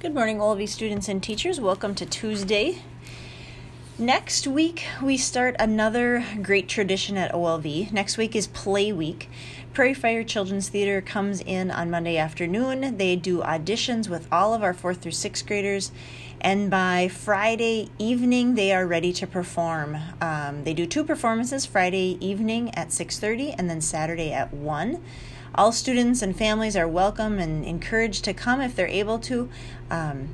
Good morning, OLV students and teachers. Welcome to Tuesday. Next week, we start another great tradition at OLV. Next week is Play Week. Prairie Fire Children's Theater comes in on Monday afternoon. They do auditions with all of our fourth through sixth graders, and by Friday evening, they are ready to perform. Um, they do two performances: Friday evening at 6:30, and then Saturday at one. All students and families are welcome and encouraged to come if they're able to. Um,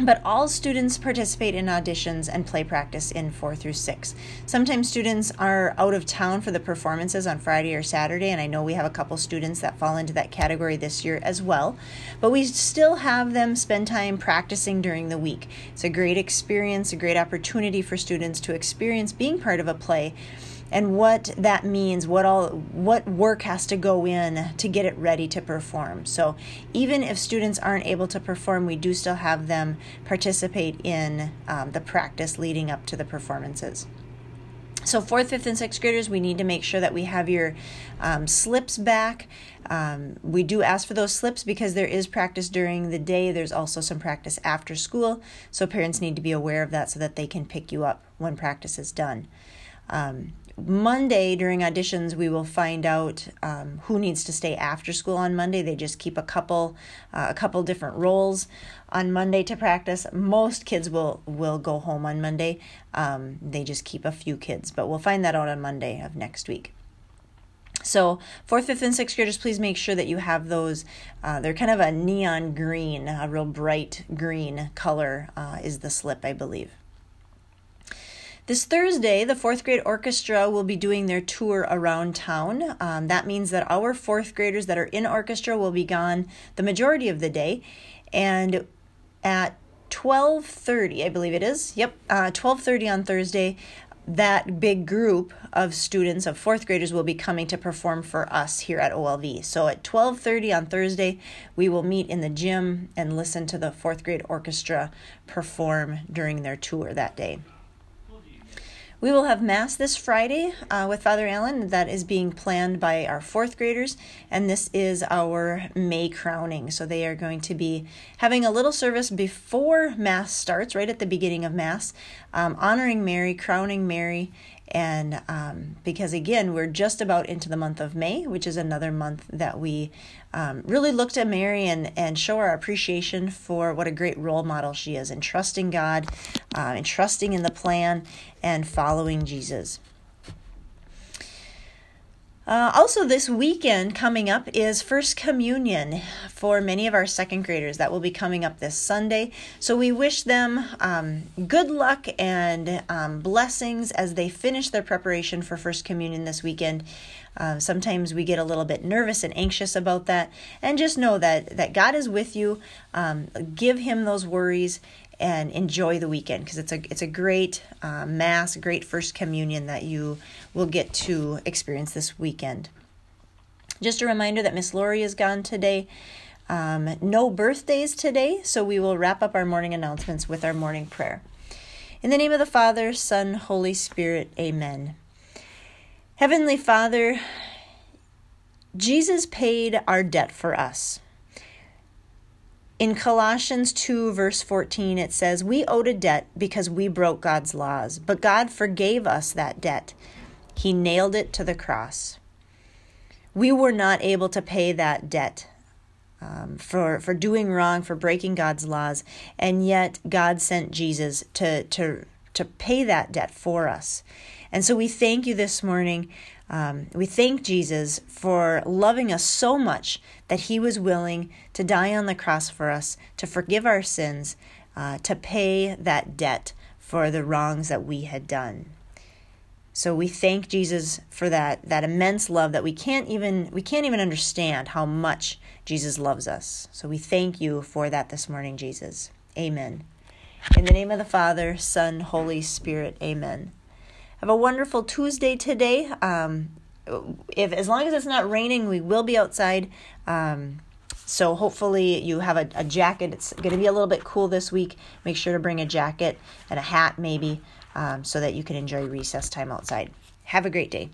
but all students participate in auditions and play practice in 4 through 6. Sometimes students are out of town for the performances on Friday or Saturday, and I know we have a couple students that fall into that category this year as well. But we still have them spend time practicing during the week. It's a great experience, a great opportunity for students to experience being part of a play and what that means what all what work has to go in to get it ready to perform. So even if students aren't able to perform we do still have them participate in um, the practice leading up to the performances. So fourth fifth and sixth graders we need to make sure that we have your um, slips back. Um, we do ask for those slips because there is practice during the day. There's also some practice after school. So parents need to be aware of that so that they can pick you up when practice is done. Um, Monday during auditions, we will find out um, who needs to stay after school on Monday. They just keep a couple, uh, a couple different roles on Monday to practice. Most kids will will go home on Monday. Um, they just keep a few kids, but we'll find that out on Monday of next week. So, fourth, fifth, and sixth graders, please make sure that you have those. Uh, they're kind of a neon green, a real bright green color uh, is the slip, I believe. This Thursday, the fourth grade orchestra will be doing their tour around town. Um, that means that our fourth graders that are in orchestra will be gone the majority of the day. And at 12:30, I believe it is. Yep, uh, 12:30 on Thursday. That big group of students of fourth graders will be coming to perform for us here at OLV. So at 12:30 on Thursday, we will meet in the gym and listen to the fourth grade orchestra perform during their tour that day. We will have Mass this Friday uh, with Father Allen. That is being planned by our fourth graders, and this is our May crowning. So they are going to be having a little service before Mass starts, right at the beginning of Mass, um, honoring Mary, crowning Mary, and um, because again, we're just about into the month of May, which is another month that we um, really look to Mary and, and show our appreciation for what a great role model she is in trusting God, uh, and trusting in the plan, and following Jesus. Uh, also, this weekend coming up is First Communion for many of our second graders. That will be coming up this Sunday. So, we wish them um, good luck and um, blessings as they finish their preparation for First Communion this weekend. Uh, sometimes we get a little bit nervous and anxious about that, and just know that that God is with you. Um, give Him those worries and enjoy the weekend because it's a it's a great uh, mass, great first communion that you will get to experience this weekend. Just a reminder that Miss Lori is gone today. Um, no birthdays today, so we will wrap up our morning announcements with our morning prayer. In the name of the Father, Son, Holy Spirit, Amen. Heavenly Father, Jesus paid our debt for us. In Colossians 2, verse 14, it says, We owed a debt because we broke God's laws, but God forgave us that debt. He nailed it to the cross. We were not able to pay that debt um, for, for doing wrong, for breaking God's laws, and yet God sent Jesus to, to, to pay that debt for us. And so we thank you this morning um, we thank Jesus for loving us so much that he was willing to die on the cross for us, to forgive our sins, uh, to pay that debt for the wrongs that we had done. So we thank Jesus for that that immense love that we can't even we can't even understand how much Jesus loves us. So we thank you for that this morning, Jesus. Amen. In the name of the Father, Son, Holy Spirit. Amen. Have a wonderful Tuesday today. Um, if as long as it's not raining, we will be outside. Um, so hopefully you have a, a jacket. It's going to be a little bit cool this week. Make sure to bring a jacket and a hat maybe um, so that you can enjoy recess time outside. Have a great day.